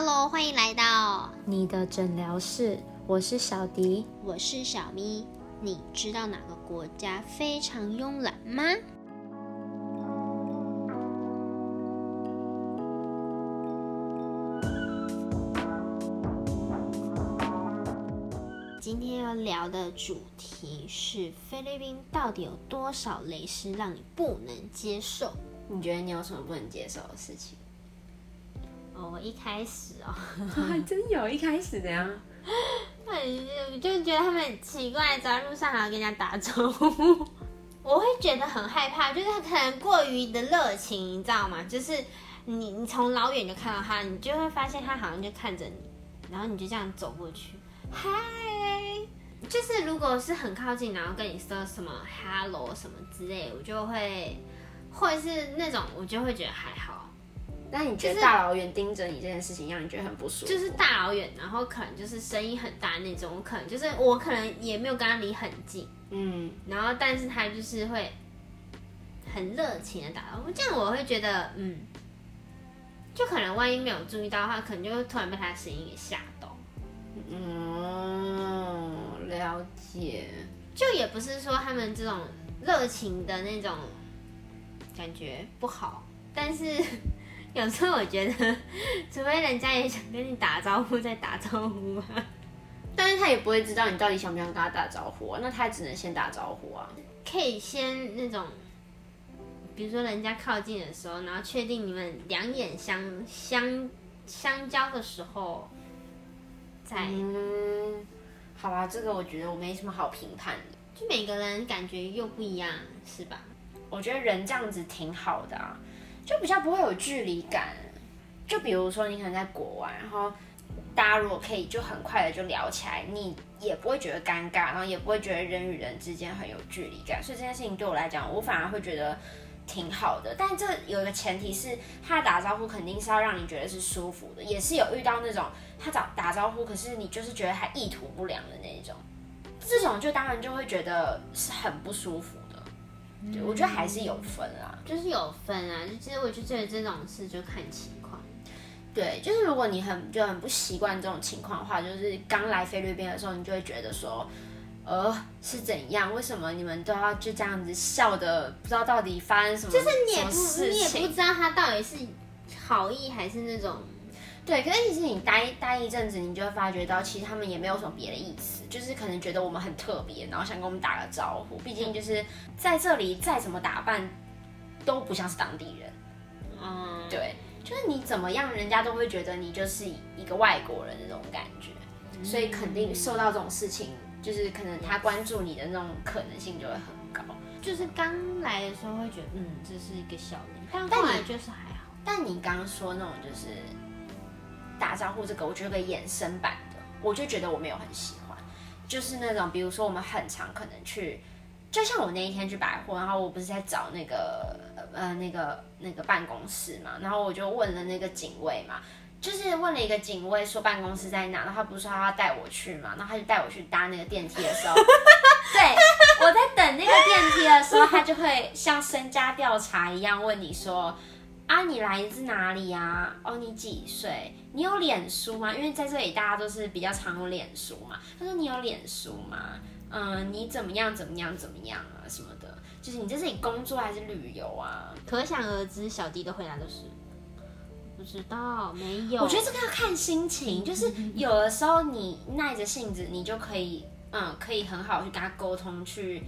Hello，欢迎来到你的诊疗室，我是小迪，我是小咪。你知道哪个国家非常慵懒吗？今天要聊的主题是菲律宾到底有多少雷士让你不能接受？你觉得你有什么不能接受的事情？哦，我一开始哦，还 真有，一开始怎样？我就觉得他们很奇怪，走在路上还要跟人家打招呼，我会觉得很害怕，就是他可能过于的热情，你知道吗？就是你你从老远就看到他，你就会发现他好像就看着你，然后你就这样走过去，嗨，就是如果是很靠近，然后跟你说什么 hello 什么之类，我就会，或者是那种我就会觉得还好。那你觉得大老远盯着你这件事情，让你觉得很不舒服？就是大老远，然后可能就是声音很大那种，可能就是我可能也没有跟他离很近，嗯，然后但是他就是会很热情的打招呼，这样我会觉得，嗯，就可能万一没有注意到的话，可能就会突然被他的声音给吓到。嗯，了解。就也不是说他们这种热情的那种感觉不好，但是。有时候我觉得，除非人家也想跟你打招呼再打招呼啊，但是他也不会知道你到底想不想跟他打招呼啊，那他只能先打招呼啊。可以先那种，比如说人家靠近的时候，然后确定你们两眼相相相交的时候，再。嗯，好吧，这个我觉得我没什么好评判的，就每个人感觉又不一样，是吧？我觉得人这样子挺好的啊。就比较不会有距离感，就比如说你可能在国外，然后大家如果可以就很快的就聊起来，你也不会觉得尴尬，然后也不会觉得人与人之间很有距离感，所以这件事情对我来讲，我反而会觉得挺好的。但这有一个前提是，他打招呼肯定是要让你觉得是舒服的，也是有遇到那种他打打招呼，可是你就是觉得他意图不良的那种，这种就当然就会觉得是很不舒服。对，我觉得还是有分啊，就是有分啊。就其实我就觉得这种事就看情况。对，就是如果你很就很不习惯这种情况的话，就是刚来菲律宾的时候，你就会觉得说，呃，是怎样？为什么你们都要就这样子笑的？不知道到底发生什么？就是你也不你也不知道他到底是好意还是那种。对，可是其实你待待一阵子，你就会发觉到，其实他们也没有什么别的意思，就是可能觉得我们很特别，然后想跟我们打个招呼。毕竟就是在这里再怎么打扮，都不像是当地人。嗯，对，就是你怎么样，人家都会觉得你就是一个外国人那种感觉，所以肯定受到这种事情，就是可能他关注你的那种可能性就会很高。就是刚来的时候会觉得，嗯，这是一个小人，但后来就是还好。但你刚刚说那种就是。打招呼这个，我觉得个衍生版的，我就觉得我没有很喜欢，就是那种，比如说我们很常可能去，就像我那一天去百货，然后我不是在找那个呃那个那个办公室嘛，然后我就问了那个警卫嘛，就是问了一个警卫说办公室在哪，然后他不是说他要带我去嘛，然后他就带我去搭那个电梯的时候，对我在等那个电梯的时候，他就会像身家调查一样问你说。啊，你来自哪里呀？哦，你几岁？你有脸书吗？因为在这里大家都是比较常用脸书嘛。他说你有脸书吗？嗯，你怎么样？怎么样？怎么样啊？什么的，就是你在这里工作还是旅游啊？可想而知，小弟的回答都是不知道，没有。我觉得这个要看心情，就是 有的时候你耐着性子，你就可以，嗯，可以很好去跟他沟通去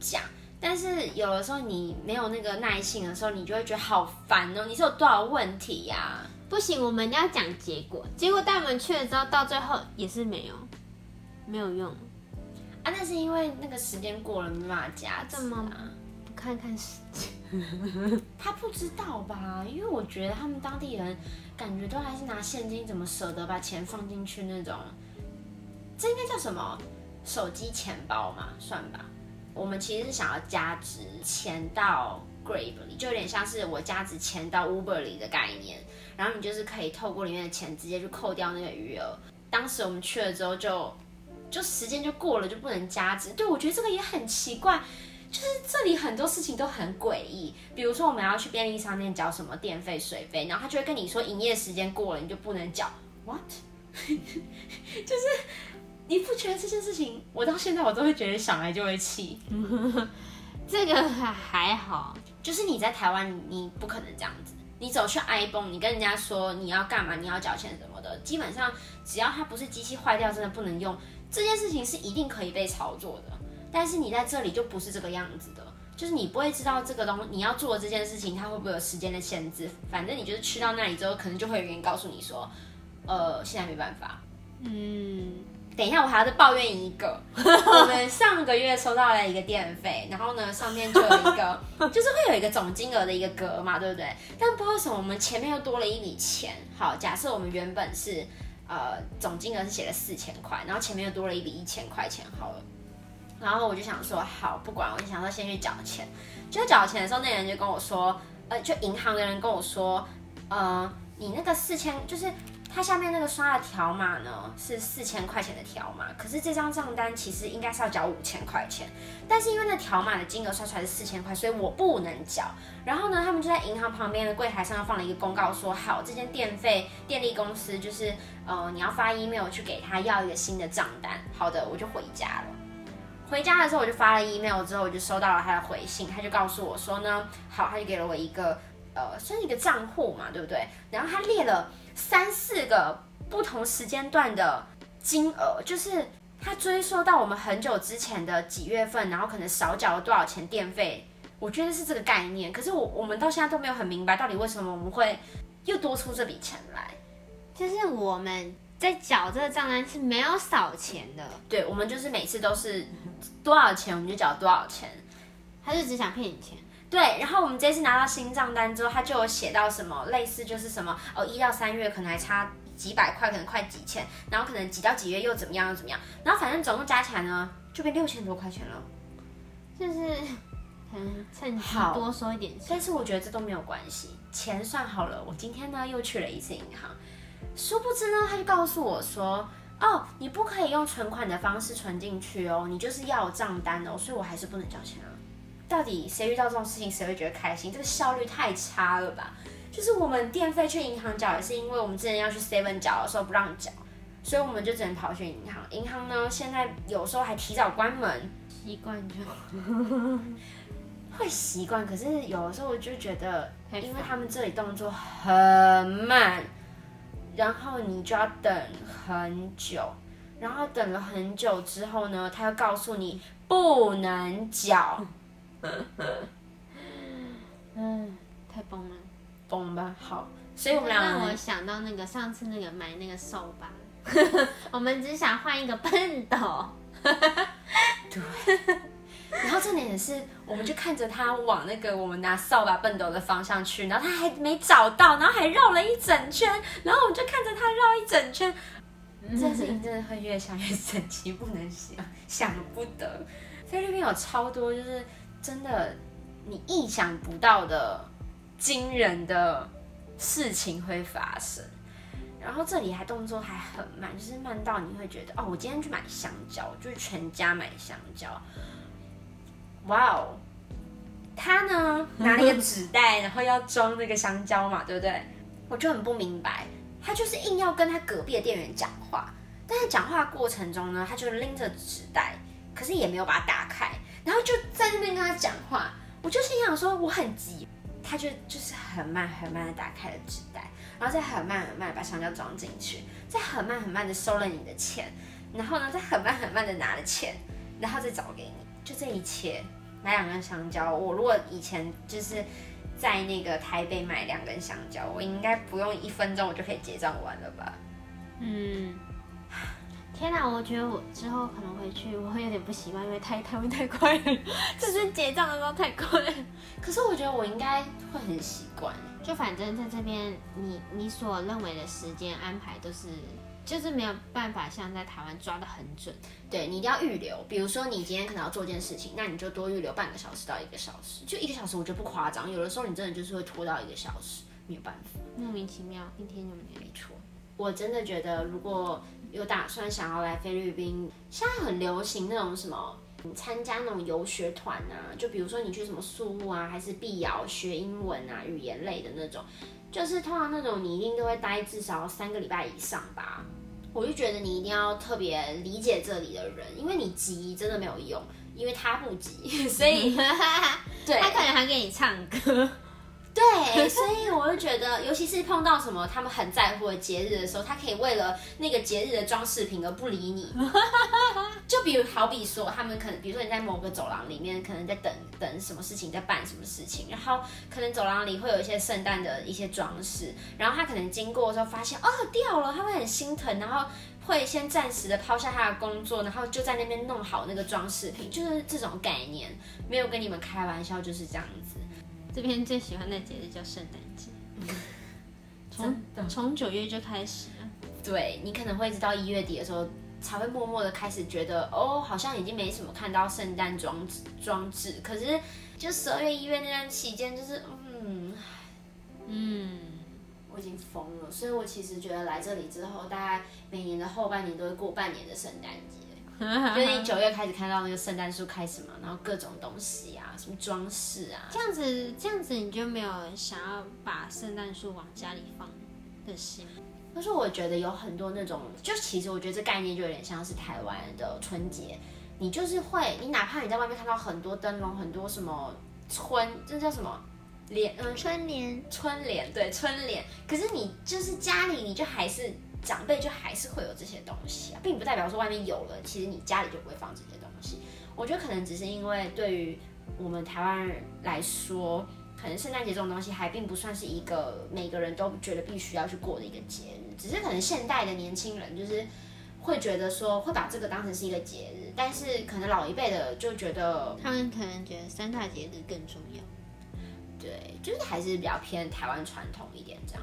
讲。但是有的时候你没有那个耐性的时候，你就会觉得好烦哦。你是有多少问题呀？不行，我们要讲结果。结果带我们去了之后，到最后也是没有，没有用啊。那是因为那个时间过了，没办法加怎么不看看时间？他不知道吧？因为我觉得他们当地人感觉都还是拿现金，怎么舍得把钱放进去那种？这应该叫什么？手机钱包嘛，算吧。我们其实是想要加值钱到 Grab 里，就有点像是我加值钱到 Uber 里的概念。然后你就是可以透过里面的钱直接去扣掉那个余额。当时我们去了之后，就就时间就过了，就不能加值。对我觉得这个也很奇怪，就是这里很多事情都很诡异。比如说我们要去便利商店缴什么电费、水费，然后他就会跟你说营业时间过了，你就不能缴。what？就是你不觉得这件事情，我到现在我都会觉得想来就会气。这个还还好，就是你在台湾，你不可能这样子。你走去 iPhone，你跟人家说你要干嘛，你要缴钱什么的，基本上只要它不是机器坏掉，真的不能用，这件事情是一定可以被操作的。但是你在这里就不是这个样子的，就是你不会知道这个东你要做的这件事情，它会不会有时间的限制。反正你就是去到那里之后，可能就会有人告诉你说，呃，现在没办法。嗯，等一下，我还要再抱怨一个。我们上个月收到了一个电费，然后呢，上面就有一个，就是会有一个总金额的一个格嘛，对不对？但不知道为什么，我们前面又多了一笔钱。好，假设我们原本是呃总金额是写了四千块，然后前面又多了一笔一千块钱，好了。然后我就想说，好，不管，我就想说先去缴钱。就缴钱的时候，那人就跟我说，呃，就银行的人跟我说，呃，你那个四千就是。它下面那个刷的条码呢是四千块钱的条码，可是这张账单其实应该是要缴五千块钱，但是因为那条码的金额刷出来是四千块，所以我不能缴。然后呢，他们就在银行旁边的柜台上放了一个公告，说好，这间电费电力公司就是呃你要发 email 去给他要一个新的账单。好的，我就回家了。回家的时候我就发了 email，之后我就收到了他的回信，他就告诉我说呢，好，他就给了我一个呃算是一个账户嘛，对不对？然后他列了。三四个不同时间段的金额，就是他追溯到我们很久之前的几月份，然后可能少缴了多少钱电费，我觉得是这个概念。可是我我们到现在都没有很明白，到底为什么我们会又多出这笔钱来？就是我们在缴这个账单是没有少钱的，对，我们就是每次都是多少钱我们就缴多少钱，他就只想骗你钱。对，然后我们这次拿到新账单之后，他就有写到什么类似就是什么哦，一到三月可能还差几百块，可能快几千，然后可能几到几月又怎么样又怎么样，然后反正总共加起来呢，就变六千多块钱了，就是嗯趁机多收一点钱。但是我觉得这都没有关系，钱算好了。我今天呢又去了一次银行，殊不知呢他就告诉我说，哦，你不可以用存款的方式存进去哦，你就是要账单哦，所以我还是不能交钱啊。到底谁遇到这种事情谁会觉得开心？这个效率太差了吧！就是我们电费去银行缴，也是因为我们之前要去 Seven 缴的时候不让缴，所以我们就只能跑去银行。银行呢，现在有时候还提早关门，习惯就会习惯。可是有的时候我就觉得，因为他们这里动作很慢，然后你就要等很久，然后等了很久之后呢，他又告诉你不能缴。嗯，太崩了，崩吧，好，所以我们俩让我想到那个上次那个买那个扫把，我们只想换一个笨斗，对，然后重点也是，我们就看着他往那个我们拿扫把笨斗的方向去，然后他还没找到，然后还绕了一整圈，然后我们就看着他绕一整圈，这件事情真的会越想越神奇，不能想，想不得，菲律宾有超多就是。真的，你意想不到的惊人的事情会发生，然后这里还动作还很慢，就是慢到你会觉得哦，我今天去买香蕉，就是全家买香蕉，哇哦，他呢拿了一个纸袋，然后要装那个香蕉嘛，对不对？我就很不明白，他就是硬要跟他隔壁的店员讲话，但是讲话过程中呢，他就拎着纸袋，可是也没有把它打开。然后就在那边跟他讲话，我就心想说我很急，他就就是很慢很慢的打开了纸袋，然后再很慢很慢把香蕉装进去，再很慢很慢的收了你的钱，然后呢再很慢很慢的拿了钱，然后再找给你，就这一切买两根香蕉，我如果以前就是在那个台北买两根香蕉，我应该不用一分钟我就可以结账完了吧？嗯。天哪，我觉得我之后可能回去我会有点不习惯，因为太太会太快了，就是结账的时候太快。可是我觉得我应该会很习惯，就反正在这边，你你所认为的时间安排都是，就是没有办法像在台湾抓的很准。对你一定要预留，比如说你今天可能要做件事情，那你就多预留半个小时到一个小时，就一个小时我觉得不夸张，有的时候你真的就是会拖到一个小时，没有办法，莫名其妙一天就没错。我真的觉得如果。有打算想要来菲律宾，现在很流行那种什么，参加那种游学团啊，就比如说你去什么宿务啊，还是碧瑶学英文啊，语言类的那种，就是通常那种你一定都会待至少三个礼拜以上吧。我就觉得你一定要特别理解这里的人，因为你急真的没有用，因为他不急，所以 对他可能还给你唱歌。对，所以我就觉得，尤其是碰到什么他们很在乎的节日的时候，他可以为了那个节日的装饰品而不理你。就比如好比说，他们可能，比如说你在某个走廊里面，可能在等等什么事情，在办什么事情，然后可能走廊里会有一些圣诞的一些装饰，然后他可能经过的时候发现哦掉了，他会很心疼，然后会先暂时的抛下他的工作，然后就在那边弄好那个装饰品，就是这种概念，没有跟你们开玩笑，就是这样子。这边最喜欢的节日叫圣诞节，从从九月就开始了。对你可能会直到一月底的时候，才会默默的开始觉得，哦，好像已经没什么看到圣诞装装置。可是就十二月、一月那段期间，就是嗯嗯，我已经疯了。所以我其实觉得来这里之后，大概每年的后半年都会过半年的圣诞节。就是你九月开始看到那个圣诞树开始嘛，然后各种东西啊，什么装饰啊，这样子这样子你就没有想要把圣诞树往家里放的心。但是我觉得有很多那种，就其实我觉得这概念就有点像是台湾的春节，你就是会，你哪怕你在外面看到很多灯笼，很多什么春，这叫什么联？嗯，春联，春联，对，春联。可是你就是家里，你就还是。长辈就还是会有这些东西啊，并不代表说外面有了，其实你家里就不会放这些东西。我觉得可能只是因为对于我们台湾人来说，可能圣诞节这种东西还并不算是一个每个人都觉得必须要去过的一个节日，只是可能现代的年轻人就是会觉得说会把这个当成是一个节日，但是可能老一辈的就觉得他们可能觉得三大节日更重要。对，就是还是比较偏台湾传统一点这样。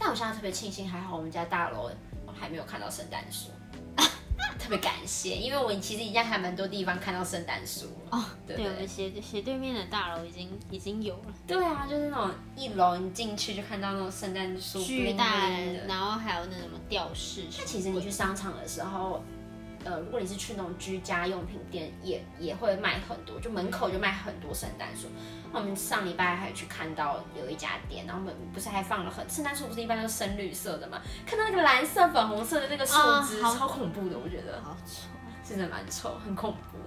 但我现在特别庆幸，还好我们家大楼还没有看到圣诞树，特别感谢，因为我其实已经还蛮多地方看到圣诞树哦。对，我们斜斜对面的大楼已经已经有了。对啊，就是那种一楼你进去就看到那种圣诞树巨大的，然后还有那什么吊饰。那其实你去商场的时候。呃，如果你是去那种居家用品店，也也会卖很多，就门口就卖很多圣诞树。我们上礼拜还去看到有一家店，然后门不是还放了很圣诞树，不是一般都是深绿色的嘛？看到那个蓝色、粉红色的那个树枝，超恐怖的，我觉得，好丑，真的蛮丑，很恐怖。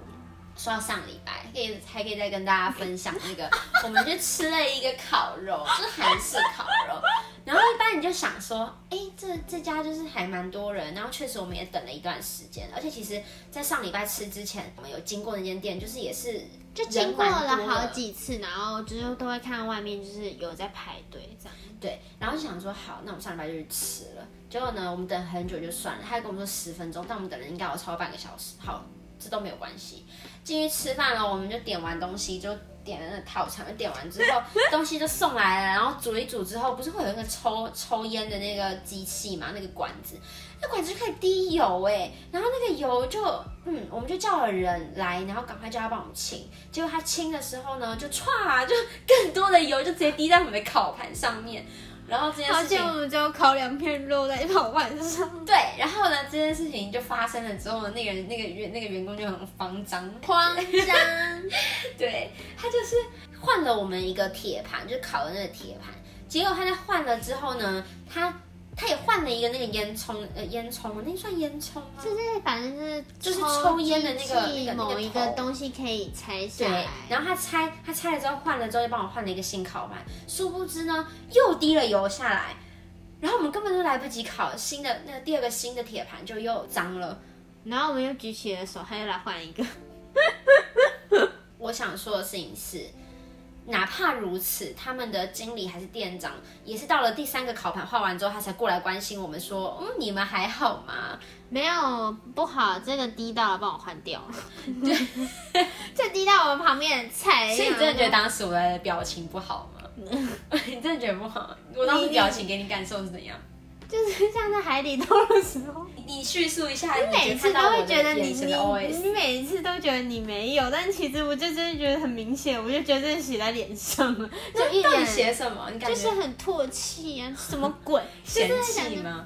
说到上礼拜，可以还可以再跟大家分享那个，我们就吃了一个烤肉，就是韩式烤肉。然后一般你就想说，哎，这这家就是还蛮多人，然后确实我们也等了一段时间，而且其实，在上礼拜吃之前，我们有经过那间店，就是也是就经过了好几次，然后就是都会看到外面就是有在排队这样。对，然后就想说，好，那我们上礼拜就去吃了。结果呢，我们等很久就算了，他还跟我们说十分钟，但我们等了应该有超过半个小时。好，这都没有关系。进去吃饭了，我们就点完东西就。点了那套餐，点完之后东西就送来了，然后煮一煮之后，不是会有那个抽抽烟的那个机器嘛？那个管子，那管子就可以滴油哎，然后那个油就嗯，我们就叫了人来，然后赶快叫他帮我们清。结果他清的时候呢，就唰，就更多的油就直接滴在我们的烤盘上面。然后这件事情，我们就烤两片肉在烤盘上。对，然后呢，这件事情就发生了之后，那个人那个员那个员工就很慌张，慌张。对他就是换了我们一个铁盘，就烤的那个铁盘。结果他在换了之后呢，他。他也换了一个那个烟囱，呃，烟囱，那算烟囱吗？就是反正是就是抽烟的那个那个某一个东西可以拆下来。然后他拆，他拆了之后换了之后，又帮我换了一个新烤盘。殊不知呢，又滴了油下来，然后我们根本就来不及烤新的那个第二个新的铁盘就又脏了。然后我们又举起了手，他又来换一个。我想说的事情是。哪怕如此，他们的经理还是店长，也是到了第三个烤盘画完之后，他才过来关心我们说：“嗯，你们还好吗？”没有不好，这个滴到了，帮我换掉。对，这滴到我们旁边的菜。所以你真的觉得当时我的表情不好吗？你真的觉得不好？我当时表情给你感受是怎样？就是像在海底捞的时候，你叙述一下，你每次都会觉得你你你每一次都觉得你没有，但其实我就真的觉得很明显，我就觉得这写在脸上了，就一点写什么？你就是很唾弃啊，什么鬼？嫌弃吗？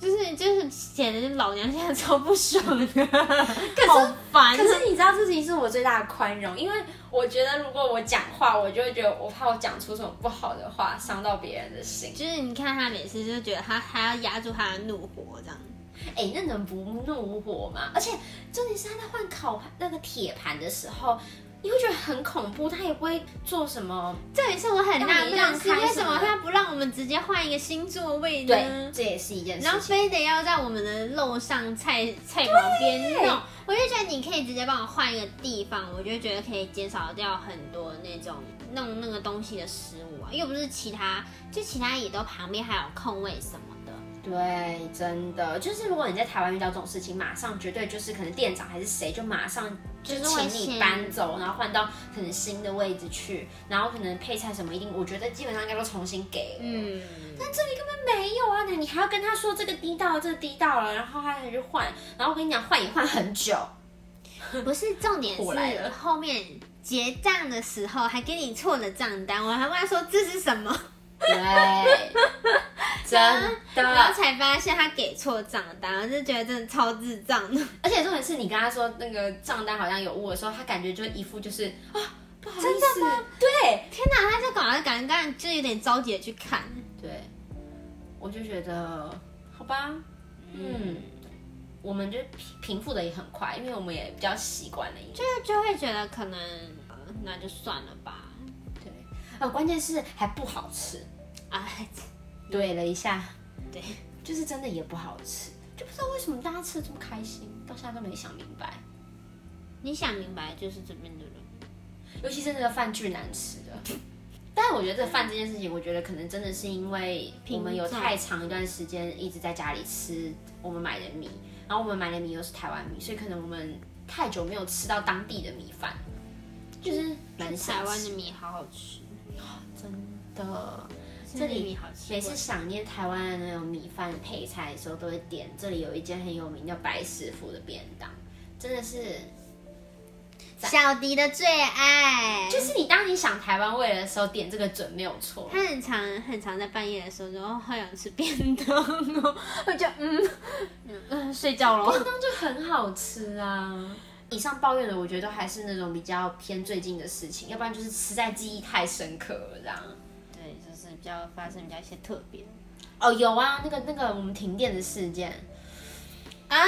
就是就是显得老娘现在超不爽的，好烦。可是你知道，这其实是我最大的宽容，因为我觉得如果我讲话，我就会觉得我怕我讲出什么不好的话，伤到别人的心。就是你看他每次就觉得他还要压住他的怒火这样。哎，那能不怒火吗？而且重点是他在换烤那个铁盘的时候。你会觉得很恐怖，他也不会做什么。这也是我很纳闷，是为什么他不让我们直接换一个新座位呢？对，这也是一件事。然后非得要在我们的肉上菜菜旁边弄，我就觉得你可以直接帮我换一个地方，我就觉得可以减少掉很多那种弄那个东西的失误啊，又不是其他，就其他也都旁边还有空位什么。对，真的就是如果你在台湾遇到这种事情，马上绝对就是可能店长还是谁，就马上就是请你搬走，然后换到可能新的位置去，然后可能配菜什么一定，我觉得基本上应该都重新给。嗯，但这里根本没有啊，那你还要跟他说这个低到了，这个低到了，然后他才去换，然后我跟你讲换也换很久。不是重点是后面结账的时候还给你错了账单，我还问他说这是什么。对，真的，然后才发现他给错账单，我就觉得真的超智障的。而且重点是你跟他说那个账单好像有误的时候，他感觉就一副就是啊，不好意思，对，天哪，他在搞得感觉就有点着急的去看。对，我就觉得好吧，嗯，我们就平平复的也很快，因为我们也比较习惯了，就就会觉得可能那就算了吧。啊，关键是还不好吃啊！对了一下，对，就是真的也不好吃，就不知道为什么大家吃的这么开心，到现在都没想明白。你想明白就是这边的人，尤其是那个饭巨难吃的。但是我觉得这饭这件事情，我觉得可能真的是因为我们有太长一段时间一直在家里吃我们买的米，然后我们买的米又是台湾米，所以可能我们太久没有吃到当地的米饭，就是台湾的米好好吃。真的，这里每次想念台湾的那种米饭配菜的时候，都会点这里有一间很有名叫白师傅的便当，真的是小迪的最爱。就是你当你想台湾味的时候，点这个准没有错。他很常很常在半夜的时候说好想吃便当哦，我就嗯嗯睡觉了。便当就很好吃啊。以上抱怨的，我觉得还是那种比较偏最近的事情，要不然就是实在记忆太深刻了这样。对，就是比较发生比较一些特别。哦，有啊，那个那个我们停电的事件啊，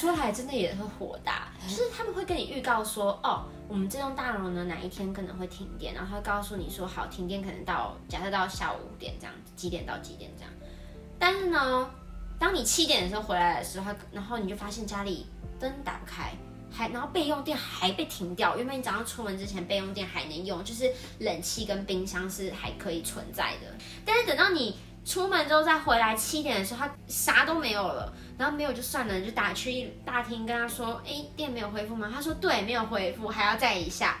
说来真的也会火大，就是他们会跟你预告说，哦，我们这栋大楼呢哪一天可能会停电，然后告诉你说，好，停电可能到假设到下午五点这样，几点到几点这样。但是呢，当你七点的时候回来的时候，然后你就发现家里灯打不开。还然后备用电还被停掉，原本你早上出门之前备用电还能用，就是冷气跟冰箱是还可以存在的。但是等到你出门之后再回来七点的时候，它啥都没有了。然后没有就算了，就打去大厅跟他说：“哎，电没有恢复吗？”他说：“对，没有恢复，还要再一下。”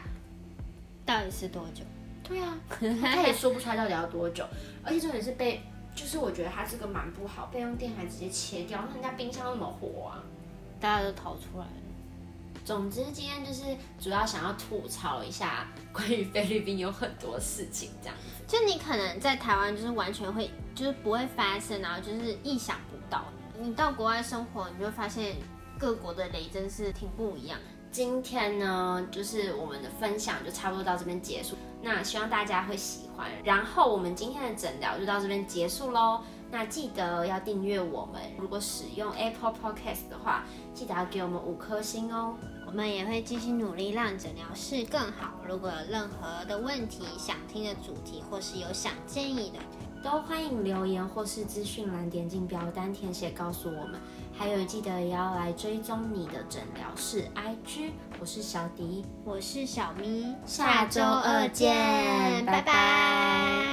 到底是多久？对啊，他也说不出来到底要多久。而且重点是被，就是我觉得他这个蛮不好，备用电还直接切掉，那人家冰箱那么火啊，大家都逃出来了。总之，今天就是主要想要吐槽一下关于菲律宾有很多事情这样子。就你可能在台湾就是完全会就是不会发生，然后就是意想不到。你到国外生活，你就会发现各国的雷真是挺不一样。今天呢，就是我们的分享就差不多到这边结束。那希望大家会喜欢。然后我们今天的诊疗就到这边结束喽。那记得要订阅我们，如果使用 Apple Podcast 的话，记得要给我们五颗星哦。我们也会继续努力让诊疗室更好。如果有任何的问题、想听的主题，或是有想建议的，都欢迎留言或是资讯栏点进表单填写告诉我们。还有记得也要来追踪你的诊疗室 IG。我是小迪，我是小咪，下周二见，拜拜。